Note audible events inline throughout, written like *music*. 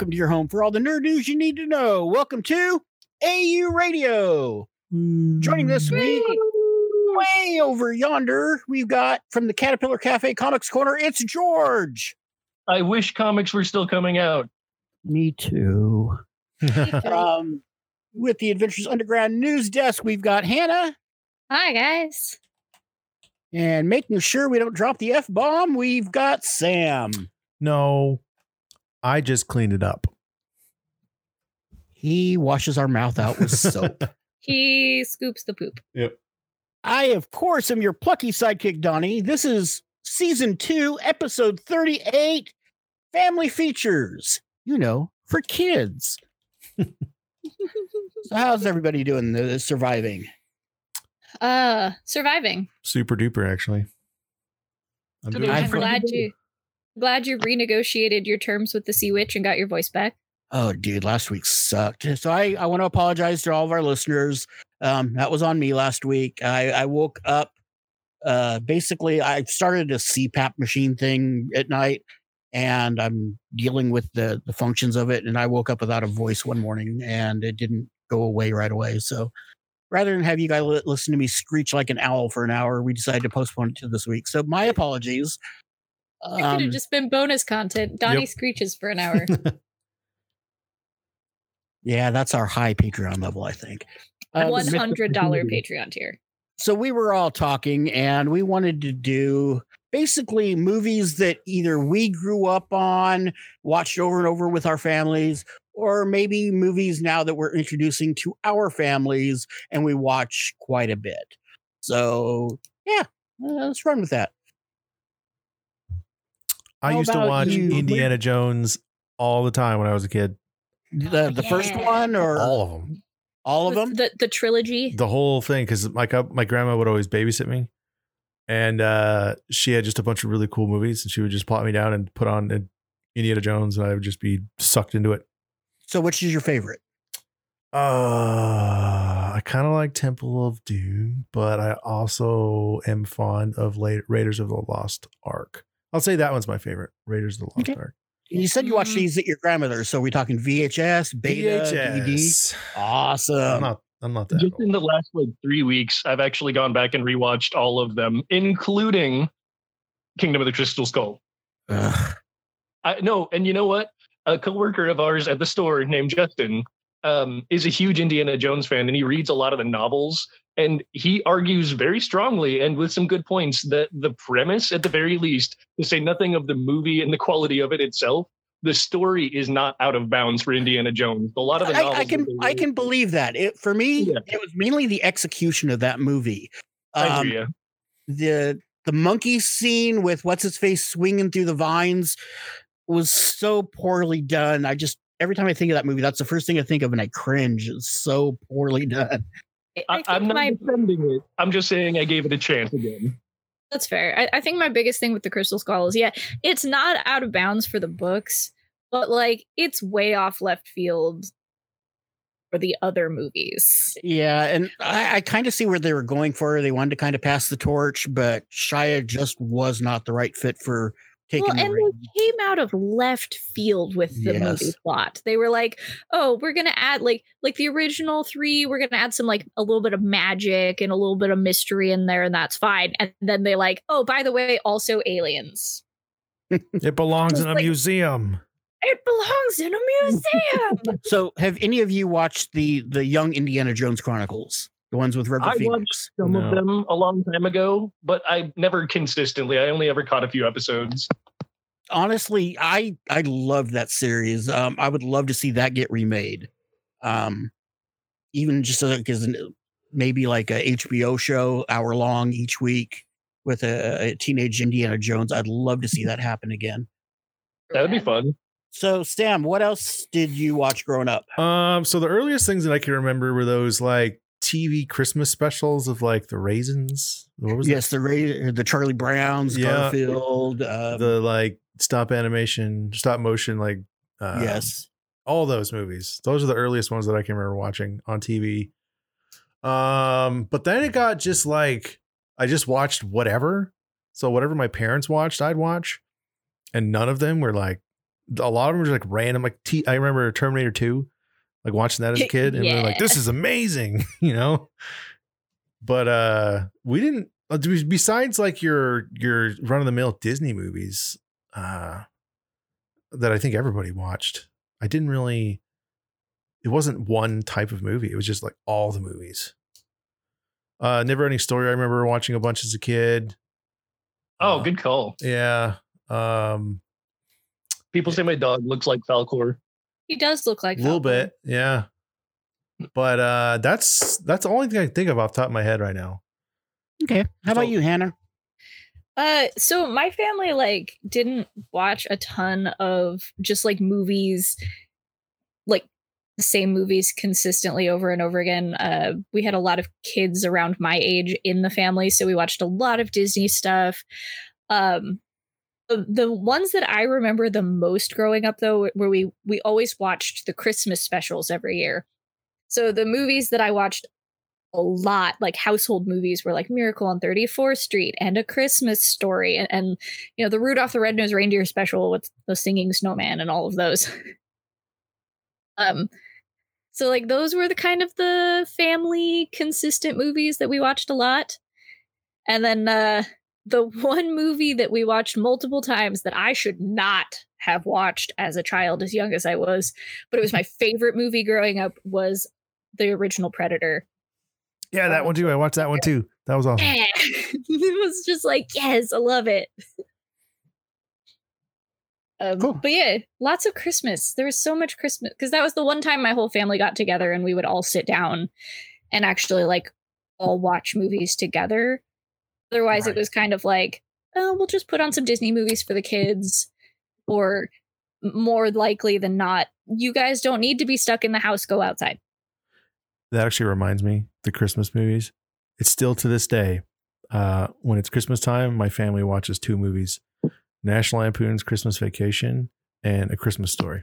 welcome to your home for all the nerd news you need to know. Welcome to AU Radio. Joining this week, way over yonder, we've got from the Caterpillar Cafe Comics Corner, it's George. I wish comics were still coming out. Me *laughs* too. um, with the Adventures Underground News Desk, we've got Hannah. Hi, guys. And making sure we don't drop the F bomb, we've got Sam. No, I just cleaned it up. He washes our mouth out with soap. *laughs* He scoops the poop. Yep. I, of course, am your plucky sidekick, Donnie. This is season two, episode 38 Family Features. You know, for kids. *laughs* So, how's everybody doing? The surviving? Uh, surviving. Super duper, actually. I'm doing I'm glad you glad you renegotiated your terms with the Sea Witch and got your voice back. Oh, dude, last week sucked. So I, I want to apologize to all of our listeners. Um, that was on me last week. I, I woke up. Uh, basically, I started a CPAP machine thing at night, and I'm dealing with the the functions of it. And I woke up without a voice one morning, and it didn't go away right away. So rather than have you guys listen to me screech like an owl for an hour, we decided to postpone it to this week. So my apologies. It could Um, have just been bonus content. Donnie Yep. screeches for an *laughs* hour. yeah, that's our high Patreon level, I think. Uh, hundred dollar. Patreon tier. so we were all talking and we wanted to do basically movies that either we grew up on, watched over and over with our families, or maybe movies now that we're introducing to our families and we watch quite a bit. So, yeah, uh, let's run with that. I How used to watch you? Indiana Jones all the time when I was a kid. The, the first one or all, All of them. All of them? The the trilogy. The whole thing, because my, my grandma would always babysit me. And uh, she had just a bunch of really cool movies. And she would just plot me down and put on Indiana Jones. And I would just be sucked into it. So, which is your favorite? Uh, I kind of like Temple of Doom, but I also am fond of La- Raiders of the Lost Ark. I'll say that one's my favorite. Raiders of the Lost Okay. Ark. You said you watched Mm. these at your grandmother's. So, we talking VHS, beta, DVD? Awesome. I'm not. I'm not that. Just old. in the last like three weeks, I've actually gone back and rewatched all of them, including Kingdom of the Crystal Skull. Ugh. I no, and you know what? A coworker of ours at the store named Justin um, is a huge Indiana Jones fan, and he reads a lot of the novels. And he argues very strongly and with some good points that the premise, at the very least, to say nothing of the movie and the quality of it itself, the story is not out of bounds for Indiana Jones. A lot of the novels. I, I can I can believe that. It for me, Yeah. it was mainly the execution of that movie. Um, the the monkey scene with what's his face swinging through the vines was so poorly done. I just every time I think of that movie, that's the first thing I think of, and I cringe. It's so poorly *laughs* done. I, I, I I'm not my defending it. I'm just saying I gave it a chance again. That's fair. I, I think my biggest thing with the Crystal Skull is yeah, it's not out of bounds for the books, but like it's way off left field for the other movies. Yeah, and I, I kind of see where they were going for. They wanted to kind of pass the torch, but Shia just was not the right fit for taking Well, and reins. they came out of left field with the movie plot. They were like, "Oh, we're gonna add like like the original three. We're gonna add some like a little bit of magic and a little bit of mystery in there, and that's fine." And then they like, "Oh, by the way, also aliens. *laughs* It belongs in a Like- museum. It belongs in a museum." *laughs* So, have any of you watched the the Young Indiana Jones Chronicles, the ones with River I Phoenix? watched some No. of them a long time ago, but I never consistently. I only ever caught a few episodes. honestly, I I love that series. Um, I would love to see that get remade. Um, even just because maybe like a HBO show, hour long each week with a, a teenage Indiana Jones. I'd love to see that happen again. That would be fun. So, Sam, what else did you watch growing up? Um, so the earliest things that I can remember were those like TV Christmas specials of like the raisins. What was Yes, the Ra- the Charlie Browns, Yeah. Garfield. Uh, the like stop animation, stop motion, like uh, yes, all those movies. Those are the earliest ones that I can remember watching on TV. Um, but then it got just like I just watched whatever. So whatever my parents watched, I'd watch, and none of them were like a lot of them are like random. Like T, I remember Terminator Two, like watching that as a kid, and we are like, "This is amazing," *laughs* you know. But uh we didn't. uh, Besides, like your your run of the mill Disney movies, uh, that I think everybody watched. I didn't really. It wasn't one type of movie. It was just like all the movies. Uh, Never Ending Story. I remember watching a bunch as a kid. Oh, Uh, good call. Yeah. Um, People say my dog looks like Falkor. He does look like a little Falkor. bit. Yeah. But uh, that's that's the only thing I can think of off the top of my head right now. Okay. How about you, Hannah? Uh, so my family like didn't watch a ton of just like movies, like the same movies consistently over and over again. Uh, we had a lot of kids around my age in the family, so we watched a lot of Disney stuff. Um, the, the ones that I remember the most growing up though, where we we always watched the Christmas specials every year. So the movies that I watched a lot like household movies were like Miracle on 34th Street and A Christmas Story and, and you know the Rudolph the Red-Nosed Reindeer special with the singing snowman and all of those. *laughs* um so like those were the kind of the family consistent movies that we watched a lot. And then uh the one movie that we watched multiple times that I should not have watched as a child as young as I was, but it was my *laughs* favorite movie growing up was the original Predator. Yeah, that one too. I watched that one too. That was awesome. Yeah. *laughs* it was just like, yes, I love it. Um, Cool. But yeah, lots of Christmas. There was so much Christmas because that was the one time my whole family got together and we would all sit down and actually like all watch movies together. Otherwise, Right. it was kind of like, oh, we'll just put on some Disney movies for the kids, or more likely than not, you guys don't need to be stuck in the house. Go outside. That actually reminds me, the Christmas movies. It's still to this day. Uh, when it's Christmas time, my family watches two movies: National Lampoon's Christmas Vacation and A Christmas Story.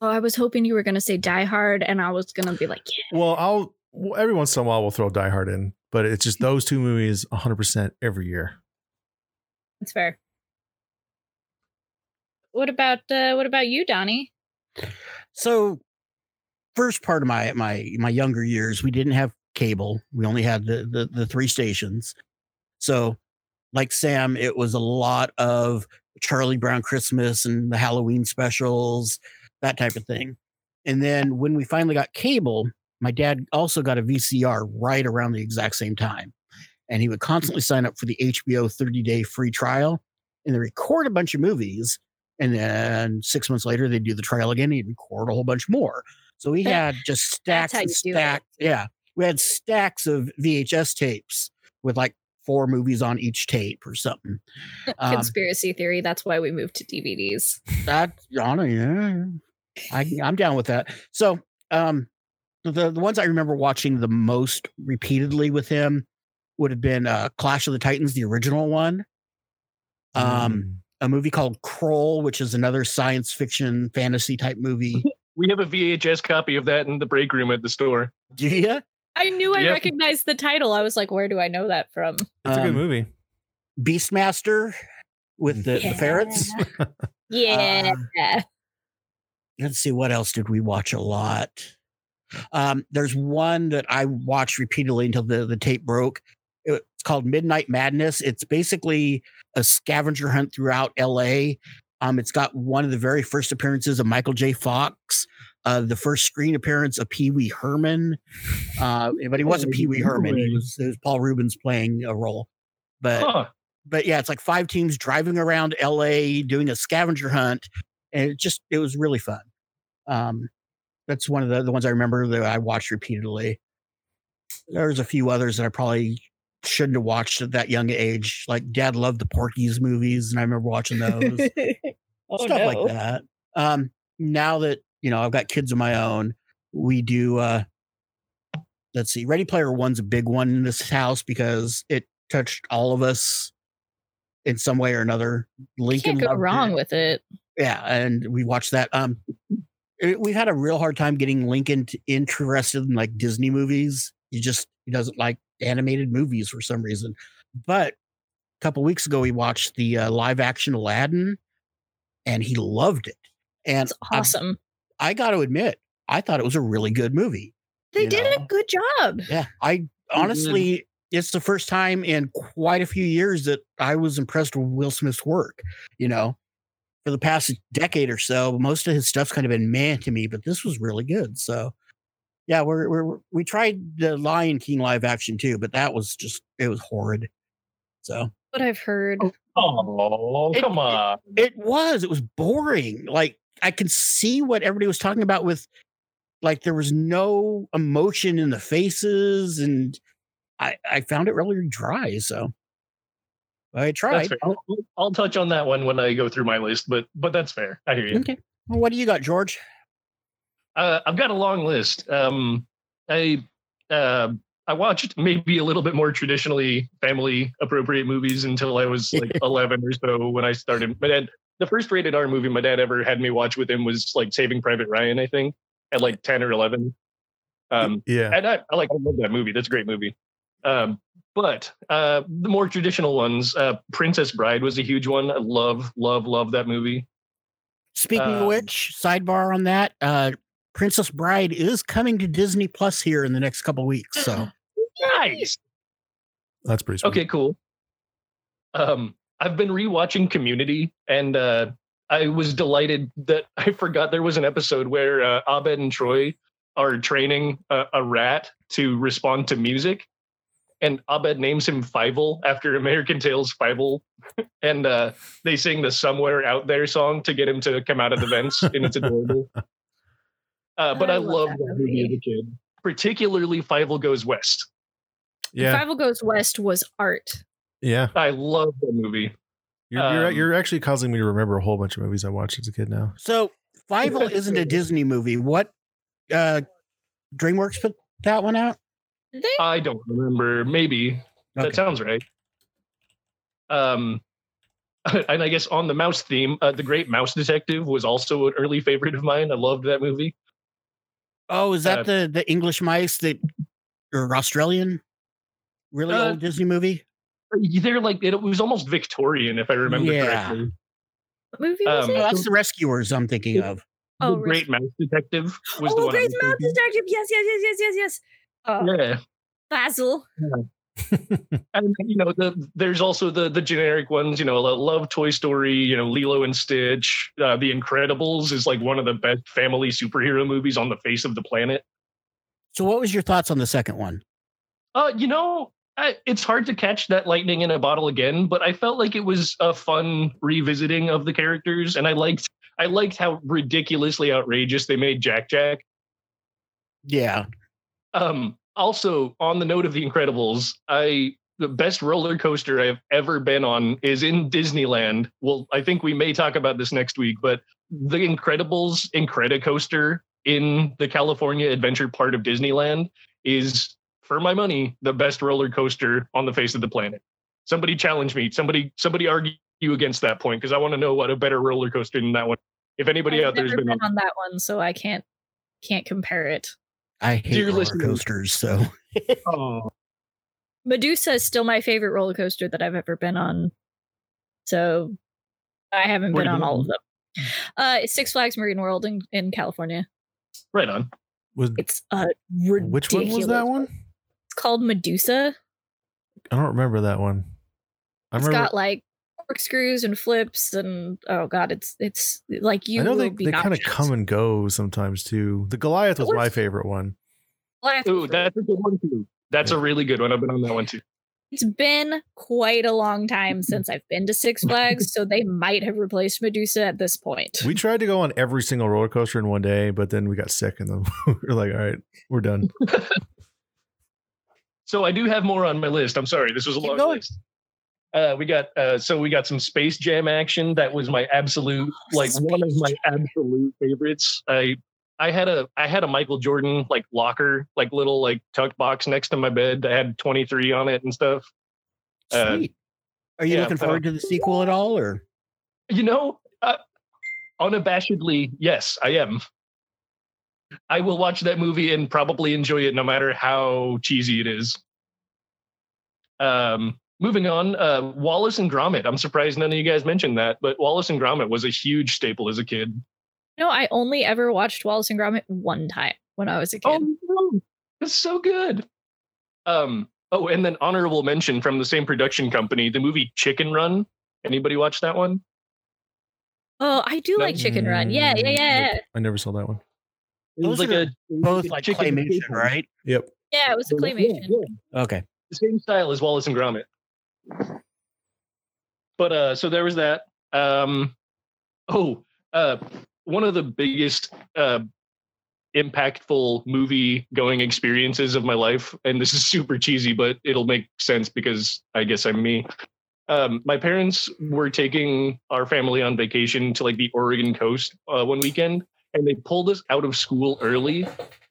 Oh, I was hoping you were going to say Die Hard, and I was going to be like, yeah. Well, I'll every once in a while we'll throw Die Hard in, but it's just those two movies 100% every year. That's fair. What about uh, what about you, Donnie? So, first part of my my my younger years, we didn't have cable. We only had the the, the three stations. So, like Sam, it was a lot of Charlie Brown Christmas and the Halloween specials, that type of thing. And then when we finally got cable, my dad also got a VCR right around the exact same time. And he would constantly sign up for the HBO 30 day free trial and they record a bunch of movies. And then six months later, they'd do the trial again. He'd record a whole bunch more. So we had just stacks and you do it. stacks. Yeah. We had stacks of VHS tapes with like four movies on each tape or something. *laughs* Um, Conspiracy theory. That's why we moved to DVDs. that on yeah, I, I'm down with that. So, um, the the ones I remember watching the most repeatedly with him would have been uh, Clash of the Titans, the original one. Um, a movie called Krull, which is another science fiction fantasy type movie. *laughs* We have a VHS copy of that in the break room at the store. Do you? I knew I Yep. recognized the title. I was like, where do I know that from? it's a good Um, movie. Beastmaster with the, the ferrets. *laughs* Yeah. let's see what else did we watch a lot um there's one that i watched repeatedly until the, the tape broke. It's called midnight madness. It's basically a scavenger hunt throughout la um it's got one of the very first appearances of michael j. Fox uh the first screen appearance of pee-wee herman. Uh but he wasn't Oh, pee-wee herman. He was, it was paul reubens playing a role. But Huh. but yeah, it's like five teams driving around LA doing a scavenger hunt, and it just it was really fun. Um, that's one of the the ones I remember that I watched repeatedly. There's a few others that I probably shouldn't have watched at that young age. Like Dad loved the Porky's movies, and I remember watching those *laughs* oh, stuff no. like that. Um, now that you know I've got kids of my own, we do. uh Let's see, Ready Player One's a big one in this house because it touched all of us in some way or another. Lincoln Can't go wrong it. with it. yeah, and we watched that. Um, it- we've had a real hard time getting Lincoln to interested in like Disney movies. He just he doesn't like animated movies for some reason. But a couple weeks ago, we watched the uh, live action Aladdin, and he loved it. And It's awesome. I, got to admit, I thought it was a really good movie. they did know. a good job. Yeah, I honestly, it's the first time in quite a few years that I was impressed with Will Smith's work. You know, for the past decade or so, most of his stuff's kind of been man to me, but this was really good. So, yeah, we're we're we tried the Lion King live action too, but that was just it was horrid. So What I've heard. Oh, It- come on. it was it was boring. Like I can see what everybody was talking about with, like there was no emotion in the faces, and I I found it really dry. So I That's tried. fair. I'll, I'll touch on that one when I go through my list, but but that's fair. I hear you. Okay. Well, what do you got, George? Uh, I've got a long list. Um, I uh, I watched maybe a little bit more traditionally family appropriate movies until I was like *laughs* 11 or so when I started. My dad, the first rated R movie my dad ever had me watch with him was like Saving Private Ryan, I think, at like 10 or 11. Um, yeah. and I, I like I love that movie. That's a great movie. Um, but uh, the more traditional ones, uh, Princess Bride was a huge one. I love, love, love that movie. Speaking of Um, which, sidebar on that, uh, Princess Bride is coming to Disney Plus here in the next couple weeks. So Nice. That's pretty sweet. Okay, cool. Um, I've been rewatching Community, and uh, I was delighted that *laughs* I forgot there was an episode where uh, Abed and Troy are training a, a rat to respond to music, and Abed names him Fievel after American Tail's Fievel, *laughs* and uh, they sing the "Somewhere Out There" song to get him to come out of the vents, and it's adorable. *laughs* Uh, but I I, love love that that movie as a kid, particularly Fievel Goes West. Yeah. Five Goes West was art. Yeah. I love that movie. You're, you're, Um, you're actually causing me to remember a whole bunch of movies I watched as a kid now. so Fievel *laughs* isn't a Disney movie. What uh DreamWorks put that one out? Did they? I don't remember. Maybe that sounds right. Um, *laughs* and I guess on the mouse theme, uh, the Great Mouse Detective was also an early favorite of mine. I loved that movie. Oh, is that Uh, the the English mice that or Australian? Really Uh, old Disney movie? They're like it was almost Victorian, if I remember Yeah. correctly. What movie was um, Oh, it? that's the Rescuers I'm thinking of. Oh, the Great Mouse Detective was the oh, one. I Great Mouse. Detective. Yes, yes, yes, yes, yes, yes. Oh, Yeah, Basil. *laughs* and you know the there's also the the generic ones. You know, I love Toy Story. You know, Lilo and Stitch. Uh, the Incredibles is like one of the best family superhero movies on the face of the planet. So what was your thoughts on the second one? Uh, you know, I, it's hard to catch that lightning in a bottle again, but I felt like it was a fun revisiting of the characters, and I liked I liked how ridiculously outrageous they made Jack Jack. Yeah. Um, also, on the note of the Incredibles, I the best roller coaster I've ever been on is in Disneyland. Well, I think we may talk about this next week, but the Incredibles Incredicoaster in the California Adventure part of Disneyland is, for my money, the best roller coaster on the face of the planet. Somebody challenge me. Somebody, somebody argue you against that point because I want to know what a better roller coaster than that one. If anybody I've out there's been been on, on that one, so I can't can't compare it. I hate Dear roller listeners. coasters, so *laughs* oh, Medusa is still my favorite roller coaster that I've ever been on. So I haven't Where been on all of them. Uh, it's Six Flags Marine World in, in California. right on. Was It's uh ridiculous. which one was that one? It's called Medusa. I don't remember that one. I It's remember. got like corkscrews and flips and oh god, it's it's like you I know will they, they kind of come and go sometimes too. The Goliath was my favorite one. Laugh Ooh, that's a good one too. That's a really good one. I've been on that one too. It's been quite a long time *laughs* since I've been to Six Flags, so they might have replaced Medusa at this point. We tried to go on every single roller coaster in one day, but then we got sick and then *laughs* we were like, all right, we're done. *laughs* So I do have more on my list. I'm sorry, this was a Keep long going. list. Uh, we got uh, so we got some Space Jam action. That was my absolute like one of my absolute favorites. I I had a I had a Michael Jordan like locker like little like tuck box next to my bed. I had 23 on it and stuff. Uh, sweet. Are you yeah, looking forward to the sequel at all, or You know, uh, unabashedly, yes, I am. I will watch that movie and probably enjoy it no matter how cheesy it is. Um, moving on, uh, Wallace and Gromit. I'm surprised none of you guys mentioned that, but Wallace and Gromit was a huge staple as a kid. No, I only ever watched Wallace and Gromit one time when I was a kid. Oh, no. That's so good. Um. Oh, and then honorable mention from the same production company, the movie Chicken Run. Anybody watch that one? Oh, I do No. like Chicken Run. Yeah, yeah, Mm, yeah. I never saw that one. It was Those like are a Both like claymation, right? Yep. Yeah, it was a Yeah, claymation. yeah. Okay. the same style as Wallace and Gromit. But uh so there was that. Um oh, uh one of the biggest uh impactful movie going experiences of my life and this is *laughs* super cheesy but it'll make sense because I guess I'm me. Um my parents were taking our family on vacation to like the Oregon coast uh, one weekend and they pulled us out of school early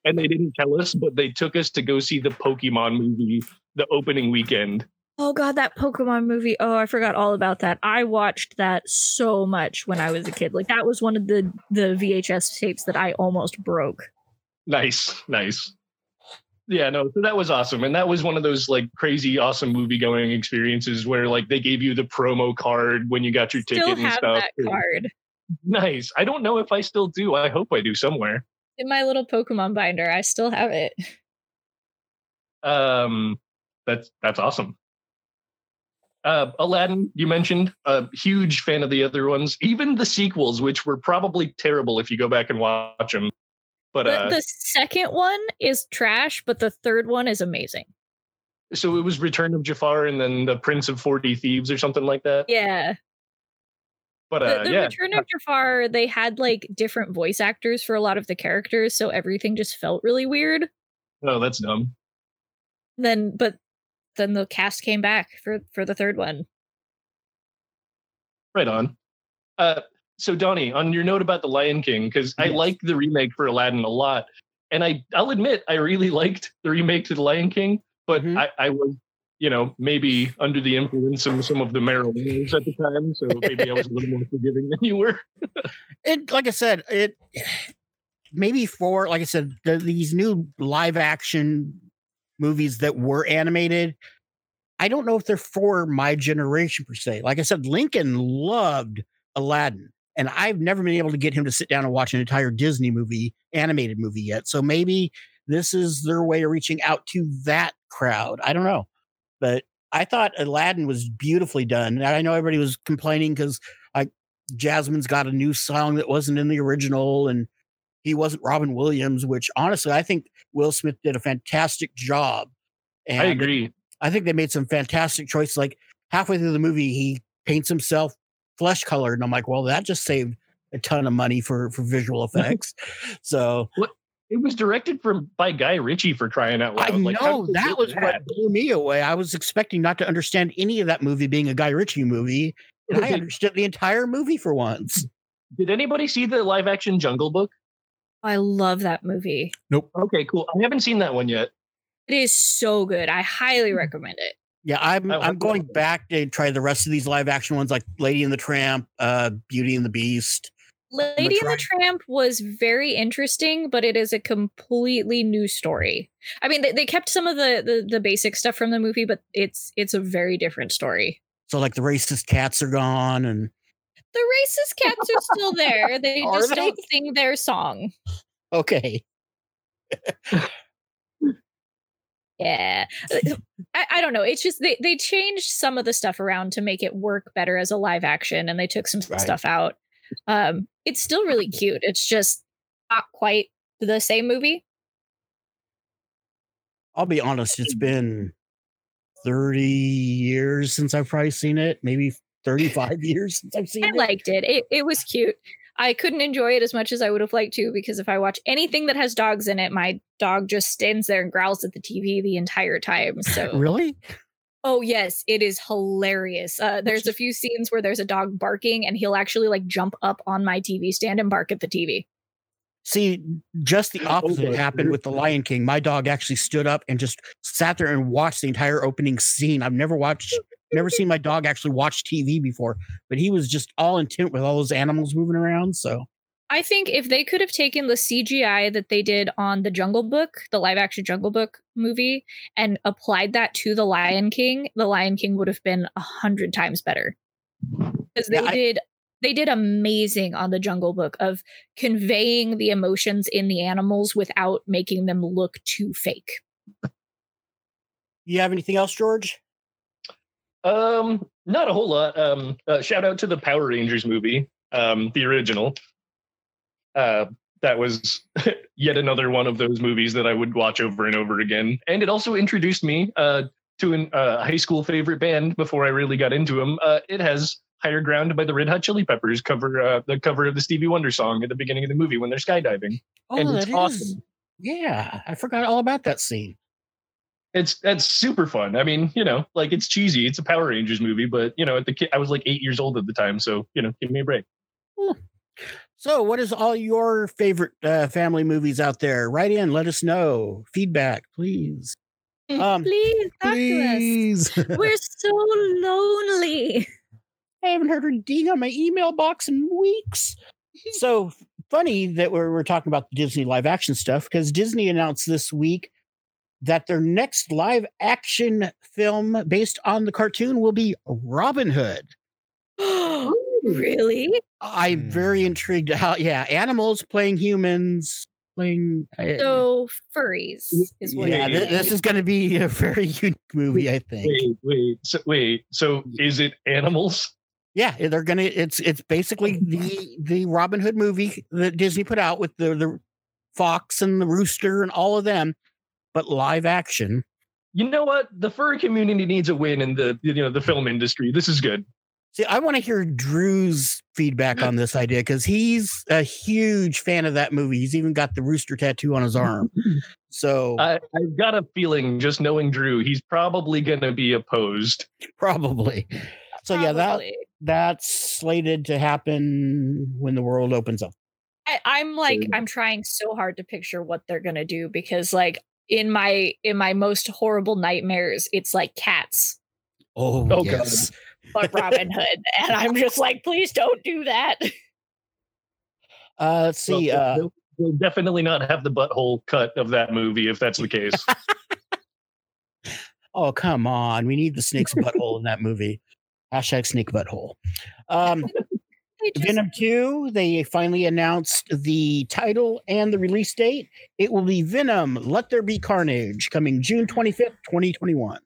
and they didn't tell us but they took us to go see the Pokemon movie the opening weekend. Oh god, that Pokemon movie. Oh, I forgot all about that. I watched that so much when I was a kid. Like that was one of the the VHS tapes that I almost broke. Nice, nice. Yeah, no, so that was awesome. And that was one of those like crazy awesome movie going experiences where like they gave you the promo card when you got your ticket Still and stuff. that card Nice. I don't know if I still do. I hope I do somewhere. in my little Pokemon binder. I still have it. Um that's that's awesome. Uh, Aladdin, you mentioned, a huge fan of the other ones, even the sequels, which were probably terrible if you go back and watch them. But The, uh, the second one is trash, but the third one is amazing. so it was Return of Jafar and then the Prince of Forty Thieves or something like that. Yeah. But The, uh, the yeah, Return of Jafar, they had like different voice actors for a lot of the characters, so everything just felt really weird. oh, that's dumb. Then but then the cast came back for for the third one. Right on. Uh, so Donnie, on your note about the Lion King, because I like the remake for Aladdin a lot, and I I'll admit I really *laughs* liked the remake to the Lion King, but Mhm. I, I was you know maybe under the influence of some of the marijuana at the time, so maybe I was a little more forgiving than you were. *laughs* it like I said, it *sighs* maybe for like I said, the, these new live action movies that were animated. I don't know if they're for my generation per se. Like I said, Lincoln loved Aladdin, and I've never been able to get him to sit down and watch an entire Disney movie, animated movie yet. So maybe this is their way of reaching out to that crowd. I don't know, but I thought Aladdin was beautifully done. And I know everybody was complaining because like Jasmine's got a new song that wasn't in the original, and he wasn't Robin Williams. Which honestly, I think Will Smith did a fantastic job. And I agree. I think they made some fantastic choices. Like halfway through the movie, he paints himself flesh colored, and I'm like, well, that just saved a ton of money for for visual *laughs* effects. so It was directed from by Guy Ritchie for crying out loud. I Like, know that was what blew me away. I was expecting not to understand any of that movie being a Guy Ritchie movie, and I understood the entire movie for once. Did anybody see the live action Jungle Book? I love that movie. Nope. Okay, cool. I haven't seen that one yet. It is so good. I highly Hmm. recommend it. Yeah, I'm I I'm going back to try the rest of these live action ones, like Lady and the Tramp, uh, Beauty and the Beast. Lady and the. Tramp was very interesting, but it is a completely new story. I mean, they, they kept some of the, the the basic stuff from the movie, but it's it's a very different story. So like the racist cats are gone, and The racist cats are still there. *laughs* They just they? don't sing their song. okay, Yeah. Uh, I, I don't know. It's just they, they changed some of the stuff around to make it work better as a live action and they took some Right. stuff out. Um it's still really cute. It's just not quite the same movie. I'll be honest. It's been thirty years since I've probably seen it. Maybe thirty-five years since I've seen I it. liked it. It it was cute. I couldn't enjoy it as much as I would have liked to because if I watch anything that has dogs in it, my dog just stands there and growls at the TV the entire time. So *laughs* really? Oh yes, it is hilarious. Uh, there's a few scenes where there's a dog barking, and he'll actually like jump up on my TV stand and bark at the TV. See, just the *laughs* opposite my happened with the *laughs* Lion King. My dog actually stood up and just sat there and watched the entire opening scene. I've never watched, never seen my dog actually watch TV before, but he was just all intent with all those animals moving around. So I think if they could have taken the CGI that they did on the Jungle Book, the live action Jungle Book movie, and applied that to the Lion King, the Lion King would have been a hundred times better. Because they Yeah, I- did they did amazing on the Jungle Book of conveying the emotions in the animals without making them look too fake. You have anything else, George? Um, not a whole lot. Um, uh, shout out to the Power Rangers movie, um, the original. Uh, that was *laughs* yet another one of those movies that I would watch over and over again, and it also introduced me uh, to a uh, high school favorite band before I really got into them. Uh, it has "Higher Ground" by the Red Hot Chili Peppers cover, uh, the cover of the Stevie Wonder song at the beginning of the movie when they're skydiving, Oh, and that it's is- awesome. Yeah, I forgot all about that scene. It's that's super fun. I mean, you know, like it's cheesy. It's a Power Rangers movie, but you know, at the ki- I was like eight years old at the time, so you know, give me a break. So, what is all your favorite uh, family movies out there? Write in, let us know. Feedback, please. *laughs* Um, please Please. *laughs* We're so lonely. I haven't heard a ding on my email box in weeks. *laughs* so funny that we're, we're talking about the Disney live action stuff because Disney announced this week that their next live action film based on the cartoon will be Robin Hood. *gasps* really? I'm Hmm. very intrigued. How, yeah, animals playing humans, playing. uh, So furries is what yeah, you're this is going to be a very *laughs* unique movie, I think. Wait, wait, so, wait. So is it animals? Yeah, they're gonna. It's it's basically the the Robin Hood movie that Disney put out with the the fox and the rooster and all of them, but live action. You know what? The furry community needs a win in the you know the film industry. This is good. See, I want to hear Drew's feedback on this idea because he's a huge fan of that movie. He's even got the rooster tattoo on his arm. *laughs* So I, I've got a feeling, just knowing Drew, he's probably going to be opposed. probably. So yeah, that that's slated to happen when the world opens up. I, I'm like. I'm trying so hard to picture what they're gonna do because like in my in my most horrible nightmares, it's like cats, Oh, Oh, God. *laughs* but Robin Hood, and I'm just like, please don't do that. Uh, let's see. Well, Uh, they'll, they'll definitely not have the butthole cut of that movie if that's the case. *laughs* Oh, come on. We need the snake's butthole in that movie. Hashtag snake butthole. Um, They *laughs* just- Venom 2, they finally announced the title and the release date. It will be Venom Let There Be Carnage coming June 25th, 2021.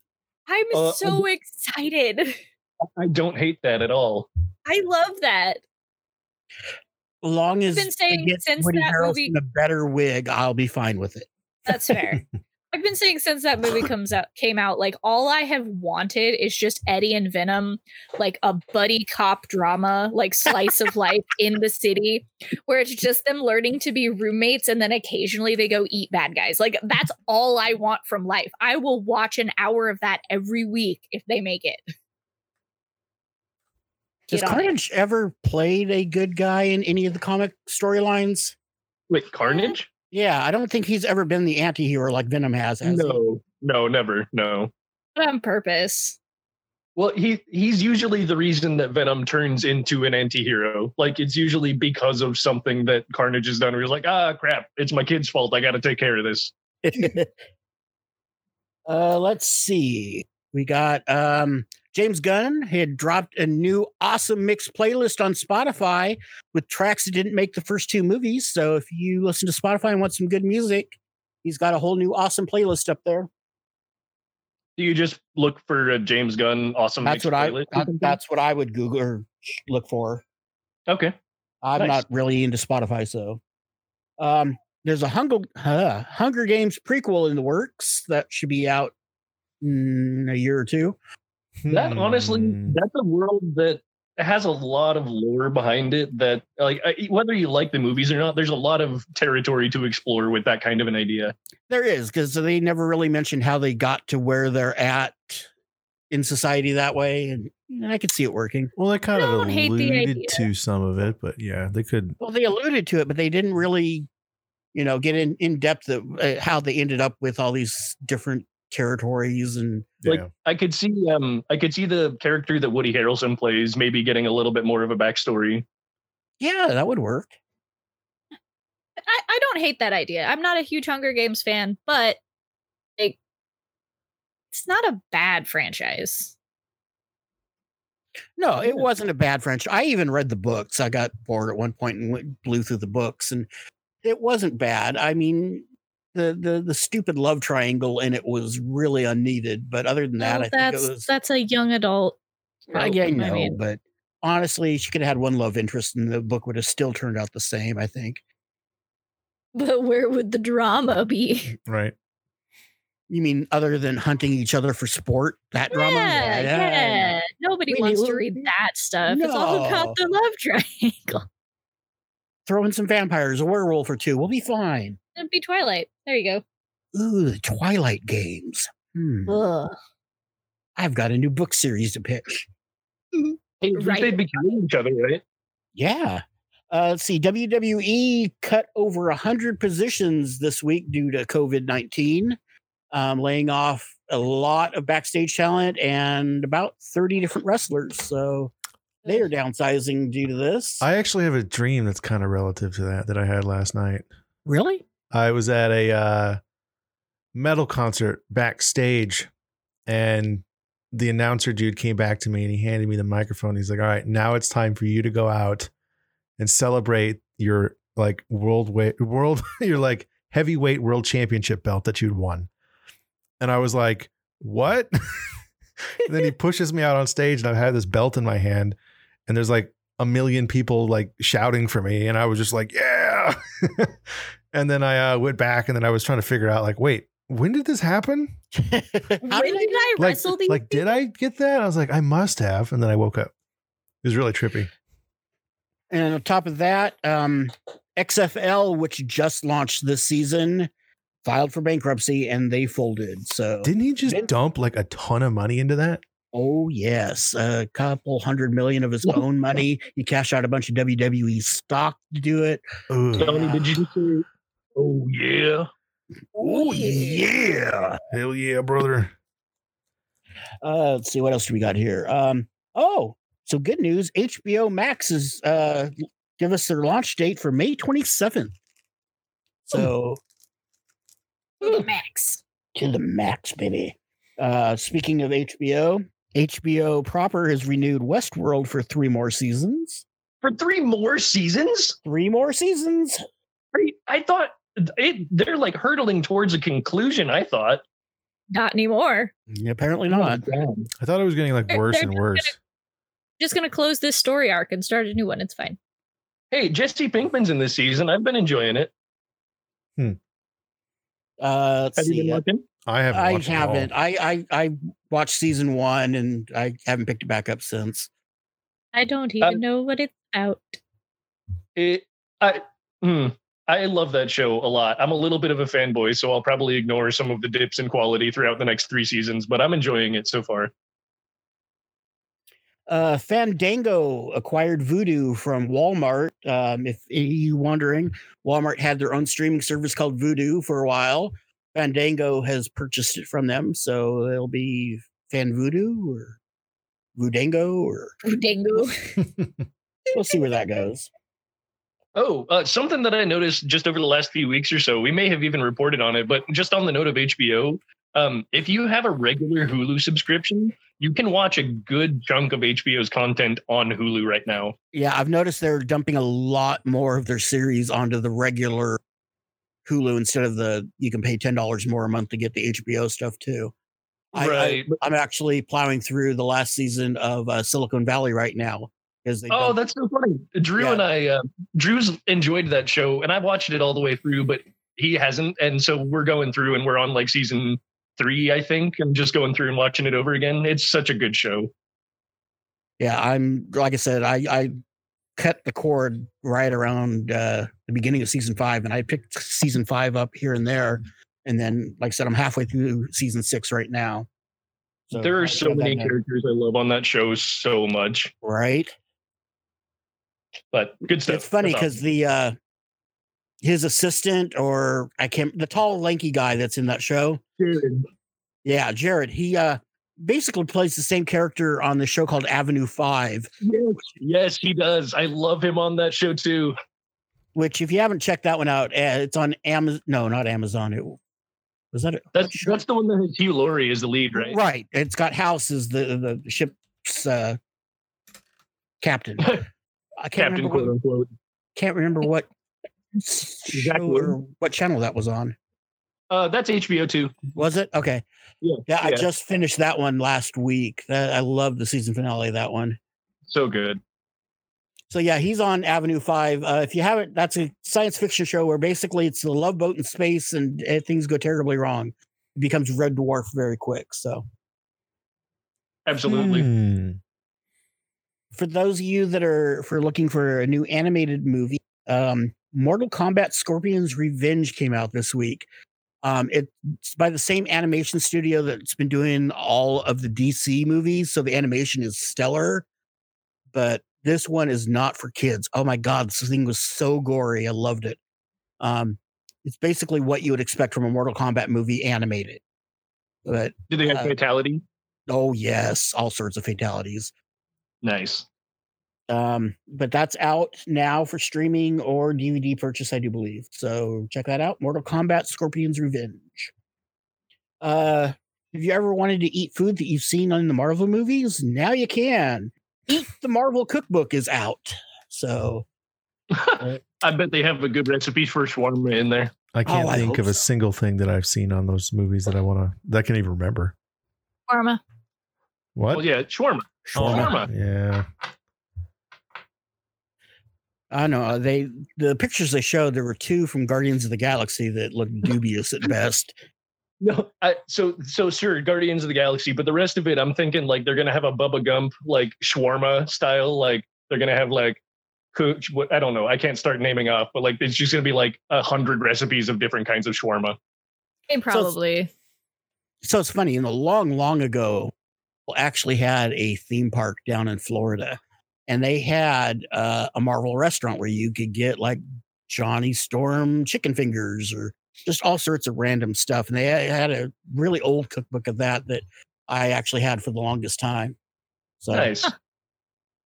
I'm Uh, so excited. I don't hate that at all. I love that. As long as been they saying get since Woody that Harrelson movie- a better wig, I'll be fine with it. That's fair. *laughs* I've been saying since that movie *laughs* comes out came out, like all I have wanted is just Eddie and Venom, like a buddy cop drama, like slice of life *laughs* in the city, where it's just them learning to be roommates and then occasionally they go eat bad guys. Like that's all I want from life. I will watch an hour of that every week if they make it. Has Get on it. Carnage ever played a good guy in any of the comic storylines? Wait, Carnage? Yeah, I don't think he's ever been the anti-hero like Venom has. has he? No, no, never, no. But on purpose. Well, he he's usually the reason that Venom turns into an anti-hero. Like it's usually because of something that Carnage has done. Where he's like, ah, crap, it's my kid's fault. I got to take care of this. *laughs* uh, let's see. We got um, James Gunn had dropped a new awesome mix playlist on Spotify with tracks that didn't make the first two movies. So if you listen to Spotify and want some good music, he's got a whole new awesome playlist up there. Do you just look for a James Gunn awesome? That's what I playlist that- that's what I would Google or look for. okay. I'm Nice. not really into Spotify, so um, there's a Hunger uh, Hunger Games prequel in the works that should be out in a year or two. That honestly, Hmm. that's a world that has a lot of lore behind it. That like I- whether you like the movies or not, there's a lot of territory to explore with that kind of an idea. There is because they never really mentioned how they got to where they're at in society that way, and, and I could see it working. Well, they kind of don't hate the alluded to some of it, but yeah, they could. Well, they alluded to it, but they didn't really, you know, get in in depth of uh, how they ended up with all these different territories and Like- Yeah. I could see um I could see the character that Woody Harrelson plays maybe getting a little bit more of a backstory. yeah, that would work. I, I don't hate that idea. I'm not a huge Hunger Games fan, but like it's not a bad franchise. No, it wasn't a bad French. I even read the books. I got bored at one point and went, blew through the books, and it wasn't bad. I mean, the the the stupid love triangle and it was really unneeded. But other than that, Well, I think that's it was. that's a young adult. Uh, I, trope, I know, mean, but honestly, she could have had one love interest, and the book would have still turned out the same. I think. but where would the drama be? Mm, right. You mean other than hunting each other for sport? That drama? Yeah, yeah. Nobody We wants to read that stuff. It's all No. about the love *laughs* triangle. Throw in some vampires, a werewolf or two. We'll be fine. It'd be Twilight. There you go. Ooh, the Twilight games. Hmm. Ugh. I've got a new book series to pitch. Hey, Right. they'd be killing each other, right? Yeah. Uh, let's see. WWE cut over 100 positions this week due to COVID 19, um, laying off a lot of backstage talent and about 30 different wrestlers. So they are downsizing due to this. I actually have a dream that's kind of relative to that that I had last night. really? I was at a uh, metal concert backstage, and the announcer dude came back to me and he handed me the microphone. He's like, "All right, now it's time for you to go out and celebrate your like world weight world *laughs* your like heavyweight world championship belt that you'd won." And I was like, "What?" *laughs* and then he *laughs* pushes me out on stage, and I have this belt in my hand, and there's like a million people like shouting for me, and I was just like, "Yeah!" And then I uh, went back, and then I was trying to figure out, like, wait, when did this happen? *laughs* How when did did I I Like, wrestle these? like, did I get that? I was like, I must have, and then I woke up. It was really trippy. And on top of that, um, XFL, which just launched this season, filed for bankruptcy and they folded. So, Didn't he just Vince- dump like a ton of money into that? oh yes, a couple hundred million of his *laughs* own money. He cashed out a bunch of WWE stock to do it. Ugh. Tony, did you just say, oh, yeah? Oh yeah. Hell yeah, brother. Uh, let's see what else do we got here. Um, oh, so good news. HBO Max is uh give us their launch date for May 27th. So To the max. to the max, baby. Uh, speaking of HBO, HBO proper has renewed Westworld for three more seasons. For three more seasons? Three more seasons. I, I thought it, they're like hurtling towards a conclusion, I thought. Not anymore. Yeah, Apparently Oh, not. damn. I thought it was getting like They're- worse they're and just worse. Just gonna close this story arc and start a new one. It's fine. Hey, Jesse Pinkman's in this season. I've been enjoying it. Uh, let's Have you been uh, looking? I haven't. I watched haven't. I, I I watched season one and I haven't picked it back up since. I don't even Um, know what it's about. It, I, hmm, I love that show a lot. I'm a little bit of a fanboy, so I'll probably ignore some of the dips in quality throughout the next three seasons, but I'm enjoying it so far. Uh, Fandango acquired Vudu from Walmart. Um, if you wondering, Walmart had their own streaming service called Vudu for a while. Fandango has purchased it from them, so it'll be Fan Vudu or Voodango, or Dingo. *laughs* we'll see where that goes. Oh, uh, something that I noticed just over the last few weeks or so, we may have even reported on it, but just on the note of HBO, um, if you have a regular Hulu subscription, you can watch a good chunk of HBO's content on Hulu right now. Yeah, I've noticed they're dumping a lot more of their series onto the regular Hulu instead of the you can pay ten dollars more a month to get the HBO stuff too. I, Right. I, I'm actually plowing through the last season of uh, Silicon Valley right now because they. Oh, that's so funny. Drew Yeah. and I, uh, Drew's enjoyed that show, and I've watched it all the way through, but he hasn't. And so we're going through, and we're on like season three, I think, and just going through and watching it over again. It's such a good show. yeah, I'm like I said, I I cut the cord right around uh, the beginning of season five, and I picked season five up here and there, and then like I said, I'm halfway through season six right now. So there are so many characters I love on that show so much, right? But good stuff. It's funny because the uh his assistant or I can't the tall lanky guy that's in that show. awesome. Yeah, Jared. He uh basically plays the same character on the show called Avenue Five, Yes, yes, he does. I love him on that show too. which if you haven't checked that one out, uh, it's on Amazon. No, not Amazon. It was that it? That's that's the one that has Hugh Laurie as the lead, right? Right. It's got House as the the ship's uh Captain. *laughs* I can't Captain remember quote what, unquote. can't remember what show or what channel that was on. Uh, that's HBO too. Was it? Okay. Yeah, Yeah, I just finished that one last week. That, I love the season finale of that one. So good. So yeah, he's on Avenue Five. Uh, if you haven't, that's a science fiction show where basically it's the love boat in space and uh, things go terribly wrong. It becomes Red Dwarf very quick. So Absolutely. Hmm. For those of you that are for looking for a new animated movie, um, Mortal Kombat Scorpion's Revenge came out this week. Um, it's by the same animation studio that's been doing all of the DC movies, so the animation is stellar. But this one is not for kids. Oh my god, this thing was so gory. I loved it. Um, it's basically what you would expect from a Mortal Kombat movie animated. But Did they have Uh, fatality? oh yes, all sorts of fatalities. Nice. Um, but that's out now for streaming or DVD purchase, I do believe. So check that out. Mortal Kombat Scorpion's Revenge. Uh have you ever wanted to eat food that you've seen on the Marvel movies? Now you can. Eat the Marvel cookbook is out. So *laughs* I bet they have a good recipe for shawarma in there. I can't Oh, think hope of a so. single thing that I've seen on those movies that I want to that I can even remember. Pharma. What? Well, yeah, shawarma. Shawarma. Shawarma. Yeah. I know uh, they the pictures they showed, there were two from Guardians of the Galaxy that looked *laughs* dubious at best. No, I, so so sure, Guardians of the Galaxy, but the rest of it, I'm thinking like they're gonna have a Bubba Gump like shawarma style, like they're gonna have like coach. What I don't know, I can't start naming off, but like it's just gonna be like a hundred recipes of different kinds of shawarma. Hey, probably. so it's funny, In know, long, long ago, we actually had a theme park down in Florida, and they had uh, a Marvel restaurant where you could get like Johnny Storm chicken fingers or just all sorts of random stuff. And they had- a really old cookbook of that that I actually had for the longest time. So, Nice.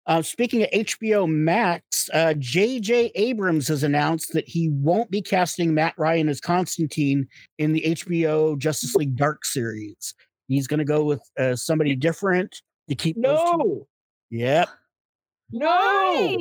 uh, speaking of HBO Max, uh, J.J. Abrams has announced that he won't be casting Matt Ryan as Constantine in the HBO Justice League Dark series. He's going to go with uh, somebody different to keep. those two- No, Yep. no. Why?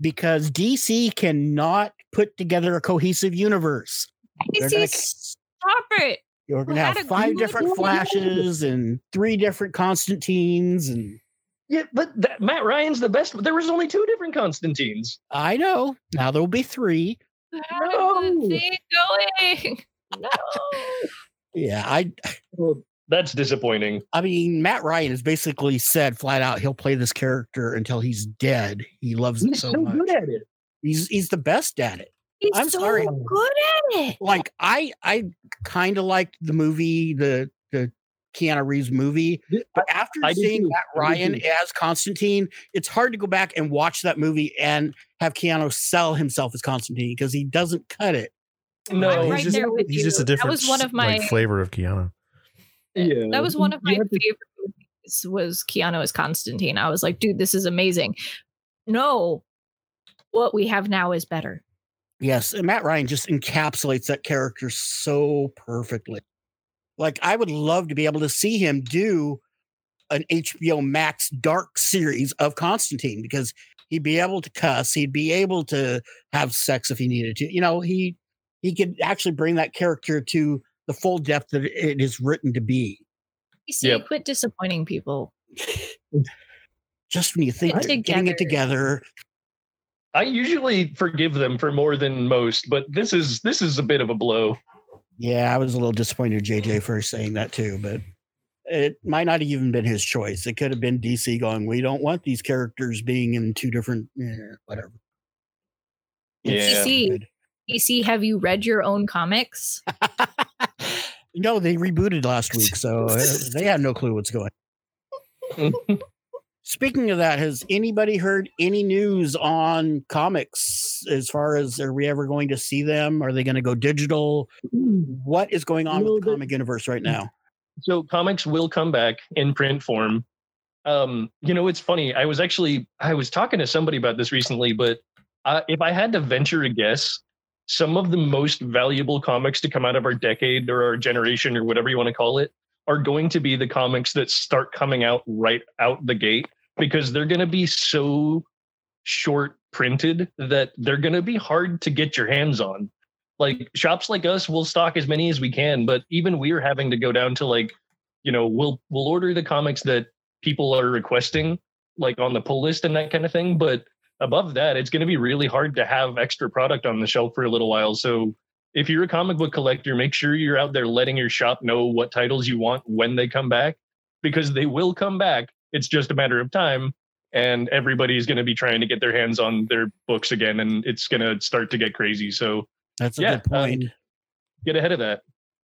Because DC cannot put together a cohesive universe. DC, gonna- stop it. You're going to have five different movie. flashes and three different Constantines. And Yeah, but that, Matt Ryan's the best. There was only two different Constantines. I know now there will be three. How is No. the going? *laughs* No. Yeah, I *laughs* Well, that's disappointing. I mean, Matt Ryan has basically said flat out he'll play this character until he's dead. He loves it He's so, so much. good at it. He's he's the best at it. He's I'm so sorry. good at it. Like I I kind of liked the movie, the the Keanu Reeves movie, but after I did seeing too. Matt Ryan as Constantine, it's hard to go back and watch that movie and have Keanu sell himself as Constantine because he doesn't cut it. No, I'm he's right just, there with he's just a you. That different was one of my- like flavor of Keanu. Eh, yeah, That was one of my You to- favorite movies was Keanu as Constantine. I was like, dude, this is amazing. No, what we have now is better. Yes, and Matt Ryan just encapsulates that character so perfectly. Like I would love to be able to see him do an HBO Max dark series of Constantine because he'd be able to cuss, he'd be able to have sex if he needed to. You know, he he could actually bring that character to the full depth that it is written to be. You see, Yep. quit disappointing people. Just when you think they're getting it together, I usually forgive them for more than most, but this is this is a bit of a blow. Yeah, I was a little disappointed JJ for saying that too, but it might not have even been his choice. It could have been DC going, we don't want these characters being in two different, eh, whatever. Yeah. DC. Stupid. DC, have you read your own comics? *laughs* no, they rebooted last week, so uh, they have no clue what's going. On. *laughs* Speaking of that, has anybody heard any news on comics as far as are we ever going to see them? Are they going to go digital? What is going on No, with the they- comic universe right now? so comics will come back in print form. Um, you know, it's funny. I was actually I was talking to somebody about this recently, but uh, if I had to venture a guess, some of the most valuable comics to come out of our decade or our generation or whatever you want to call it are going to be the comics that start coming out right out the gate because they're going to be so short printed that they're going to be hard to get your hands on. Like shops like us will stock as many as we can, but even we're having to go down to like, you know, we'll we'll order the comics that people are requesting like on the pull list and that kind of thing, but above that, it's going to be really hard to have extra product on the shelf for a little while. So if you're a comic book collector, make sure you're out there letting your shop know what titles you want when they come back, because they will come back. It's just a matter of time. And everybody's going to be trying to get their hands on their books again, and it's going to start to get crazy. So That's a Yeah, good point. get ahead of that.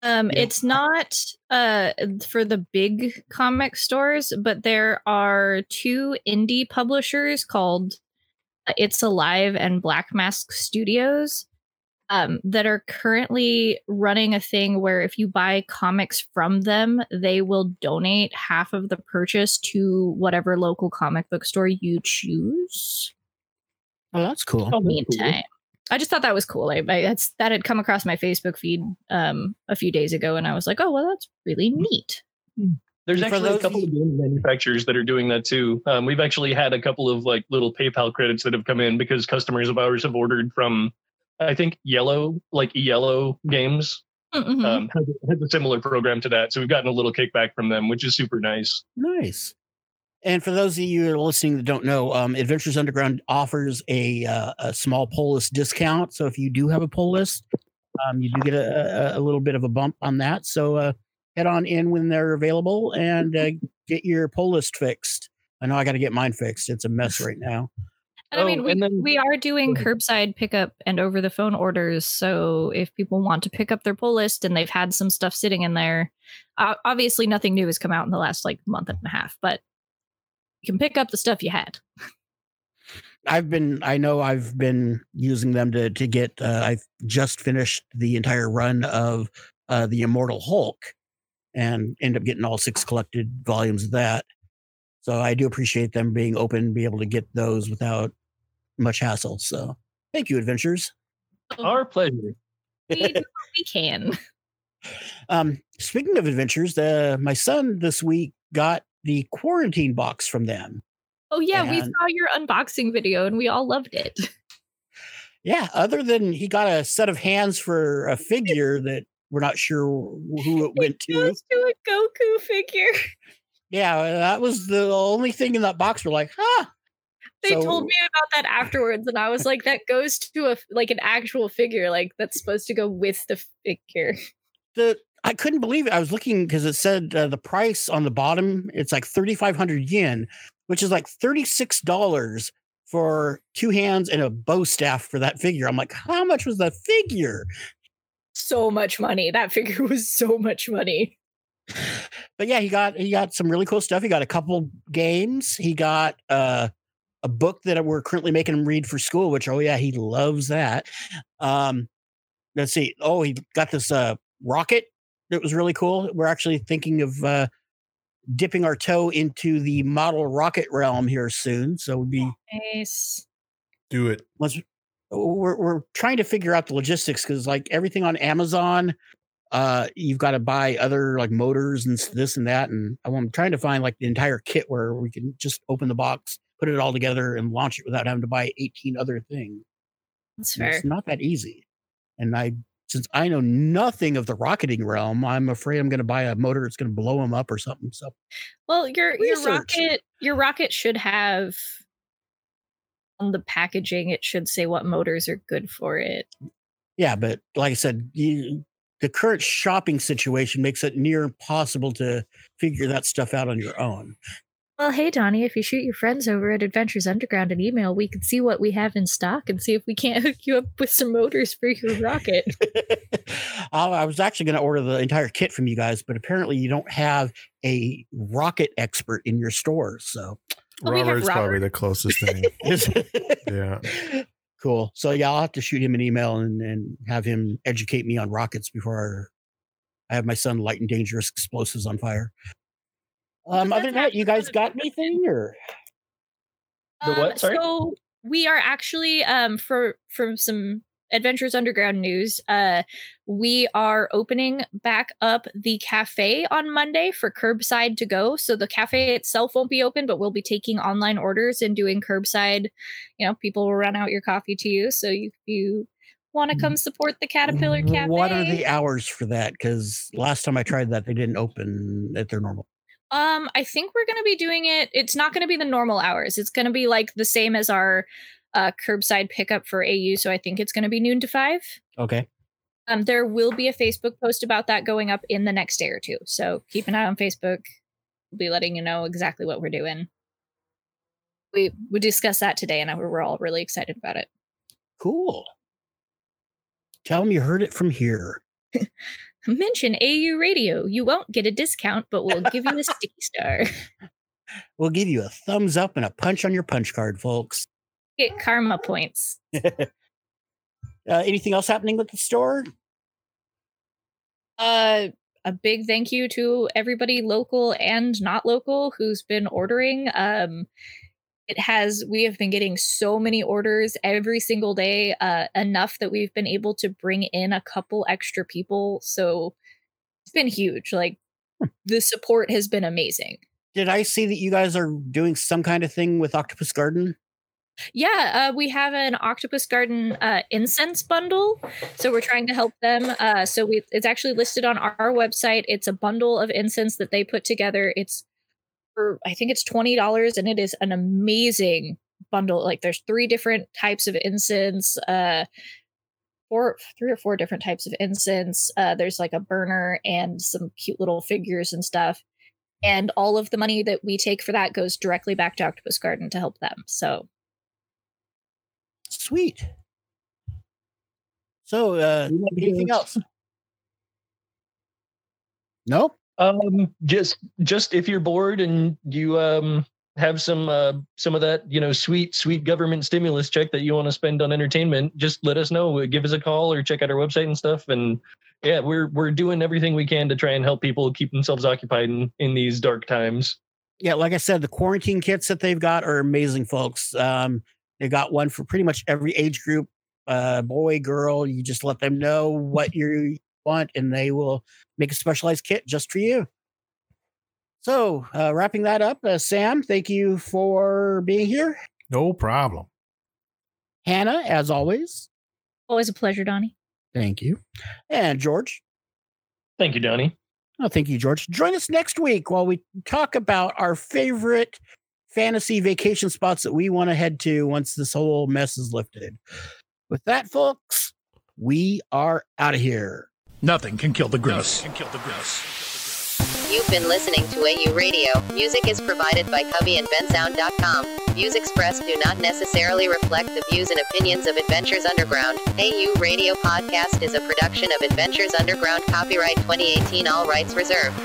Um, Yeah. it's not uh for the big comic stores, but there are two indie publishers called It's Alive and Black Mask Studios um, that are currently running a thing where if you buy comics from them, they will donate half of the purchase to whatever local comic book store you choose. oh, that's cool. Cool. Meantime, I just thought that was cool. I, I that's that had come across my Facebook feed um a few days ago, and I was like, oh well, that's really neat. There's actually a couple of of game manufacturers that are doing that too. Um, we've actually had a couple of like little PayPal credits that have come in because customers of ours have ordered from, I think Yellow, like Yellow Games, Mhm. um, has, has a similar program to that. So we've gotten a little kickback from them, which is super nice. Nice. And for those of you who are listening that don't know, um, Adventures Underground offers a uh, a small pull list discount. So if you do have a pull list, um, you do get a, a, a little bit of a bump on that. So uh, head on in when they're available and uh, get your pull list fixed. I know I got to get mine fixed. It's a mess right now. And I Oh, mean, we, and then- we are doing curbside pickup and over the phone orders. So if people want to pick up their pull list and they've had some stuff sitting in there, uh, obviously nothing new has come out in the last like month and a half, but you can pick up the stuff you had. I've been I know I've been using them to to get uh, I've just finished the entire run of uh, the Immortal Hulk and end up getting all six collected volumes of that. So I do appreciate them being open, be able to get those without much hassle. So thank you, adventures. Our pleasure. We *laughs* we can. Um, speaking of adventures, uh, my son this week got the quarantine box from them. Oh yeah, we saw your unboxing video and we all loved it. Yeah, other than he got a set of hands for a figure that we're not sure who it went to. Goes to a Goku figure. *laughs* Yeah, that was the only thing in that box. We're like, huh. They So- told me about that afterwards, and I was like, "That goes to a like an actual figure, like that's supposed to go with the figure." *laughs* The I couldn't believe it. I was looking because it said uh, the price on the bottom. It's like thirty five hundred yen, which is like thirty six dollars for two hands and a bow staff for that figure. I'm like, how much was the figure? So much money. That figure *laughs* was so much money. But yeah, he got he got some really cool stuff. He got a couple games. He got uh, a book that we're currently making him read for school. Which oh yeah, he loves that. Um, let's see. Oh, he got this uh, rocket that was really cool. We're actually thinking of uh, dipping our toe into the model rocket realm here soon. So we'd be Nice. Do it. let's we're we're trying to figure out the logistics because like everything on Amazon, uh, you've got to buy other like motors and this and that, and I'm trying to find like the entire kit where we can just open the box, put it all together, and launch it without having to buy 18 other things. That's And fair. It's not that easy, and I since I know nothing of the rocketing realm, I'm afraid I'm going to buy a motor that's going to blow them up or something. So Well, your your rocket your rocket should have on the packaging. It should say what motors are good for it. Yeah, but like I said, you, the current shopping situation makes it near impossible to figure that stuff out on your own. Well, hey Donnie, if you shoot your friends over at Adventures Underground an email, we can see what we have in stock and see if we can't *laughs* hook you up with some motors for your rocket. *laughs* I I was actually going to order the entire kit from you guys, but apparently you don't have a rocket expert in your store. So Well, we Robert's probably Robert. Oh, the closest thing. *laughs* yeah. cool. So yeah, I'll have to shoot him an email and, and have him educate me on rockets before I have my son lighting dangerous explosives on fire. Um, other than that, you guys got bad anything or The what? Sorry? Um, So we are actually um for from some Adventures Underground news. Uh, we are opening back up the cafe on Monday for curbside to go. So the cafe itself won't be open, but we'll be taking online orders and doing curbside. You know, people will run out your coffee to you. So you, you want to come support the Caterpillar Cafe. What are the hours for that? Because last time I tried that, they didn't open at their normal. Um, I think we're going to be doing it. It's not going to be the normal hours. It's going to be like the same as our uh, curbside pickup for AU. So I think it's going to be noon to five. Okay. Um, there will be a Facebook post about that going up in the next day or two. So keep an eye on Facebook. We'll be letting you know exactly what we're doing. We we discussed that today, and we're all really excited about it. Cool. Tell them you heard it from here. *laughs* Mention AU Radio. You won't get a discount, but we'll give you a *laughs* sticky star. We'll give you a thumbs up and a punch on your punch card, folks. Get karma points. *laughs* uh, anything else happening with the store? Uh, a big thank you to everybody local and not local who's been ordering. Um, it has we have been getting so many orders every single day, uh, enough that we've been able to bring in a couple extra people. So it's been huge. Like the support has been amazing. Did I see that you guys are doing some kind of thing with Octopus Garden? Yeah, uh, we have an Octopus Garden uh, incense bundle, so we're trying to help them. Uh, so we, it's actually listed on our website. It's a bundle of incense that they put together. It's for I think it's twenty dollars, and it is an amazing bundle. Like there's three different types of incense, uh, four, three or four different types of incense. Uh, there's like a burner and some cute little figures and stuff. And all of the money that we take for that goes directly back to Octopus Garden to help them. So Sweet. So, uh, anything else? No. Um, just just if you're bored and you um have some uh some of that you know sweet sweet government stimulus check that you want to spend on entertainment, just let us know. Give us a call or check out our website and stuff. And yeah, we're we're doing everything we can to try and help people keep themselves occupied in, in these dark times. Yeah, like I said, the quarantine kits that they've got are amazing, folks. Um, they got one for pretty much every age group, uh, boy, girl. You just let them know what *laughs* you want, and they will make a specialized kit just for you. So, uh, wrapping that up, uh, Sam, thank you for being here. No problem. Hannah, as always, always a pleasure, Donnie. thank you. And George, Thank you, Donnie. oh, thank you, George. Join us next week while we talk about our favorite fantasy vacation spots that we want to head to once this whole mess is lifted. With that, folks, we are out of here. Nothing can kill the gross. You've been listening to AU Radio. Music is provided by Kubbi and bensound.com. Views expressed do not necessarily reflect the views and opinions of Adventures Underground. AU Radio Podcast is a production of Adventures Underground, copyright 2018, all rights reserved.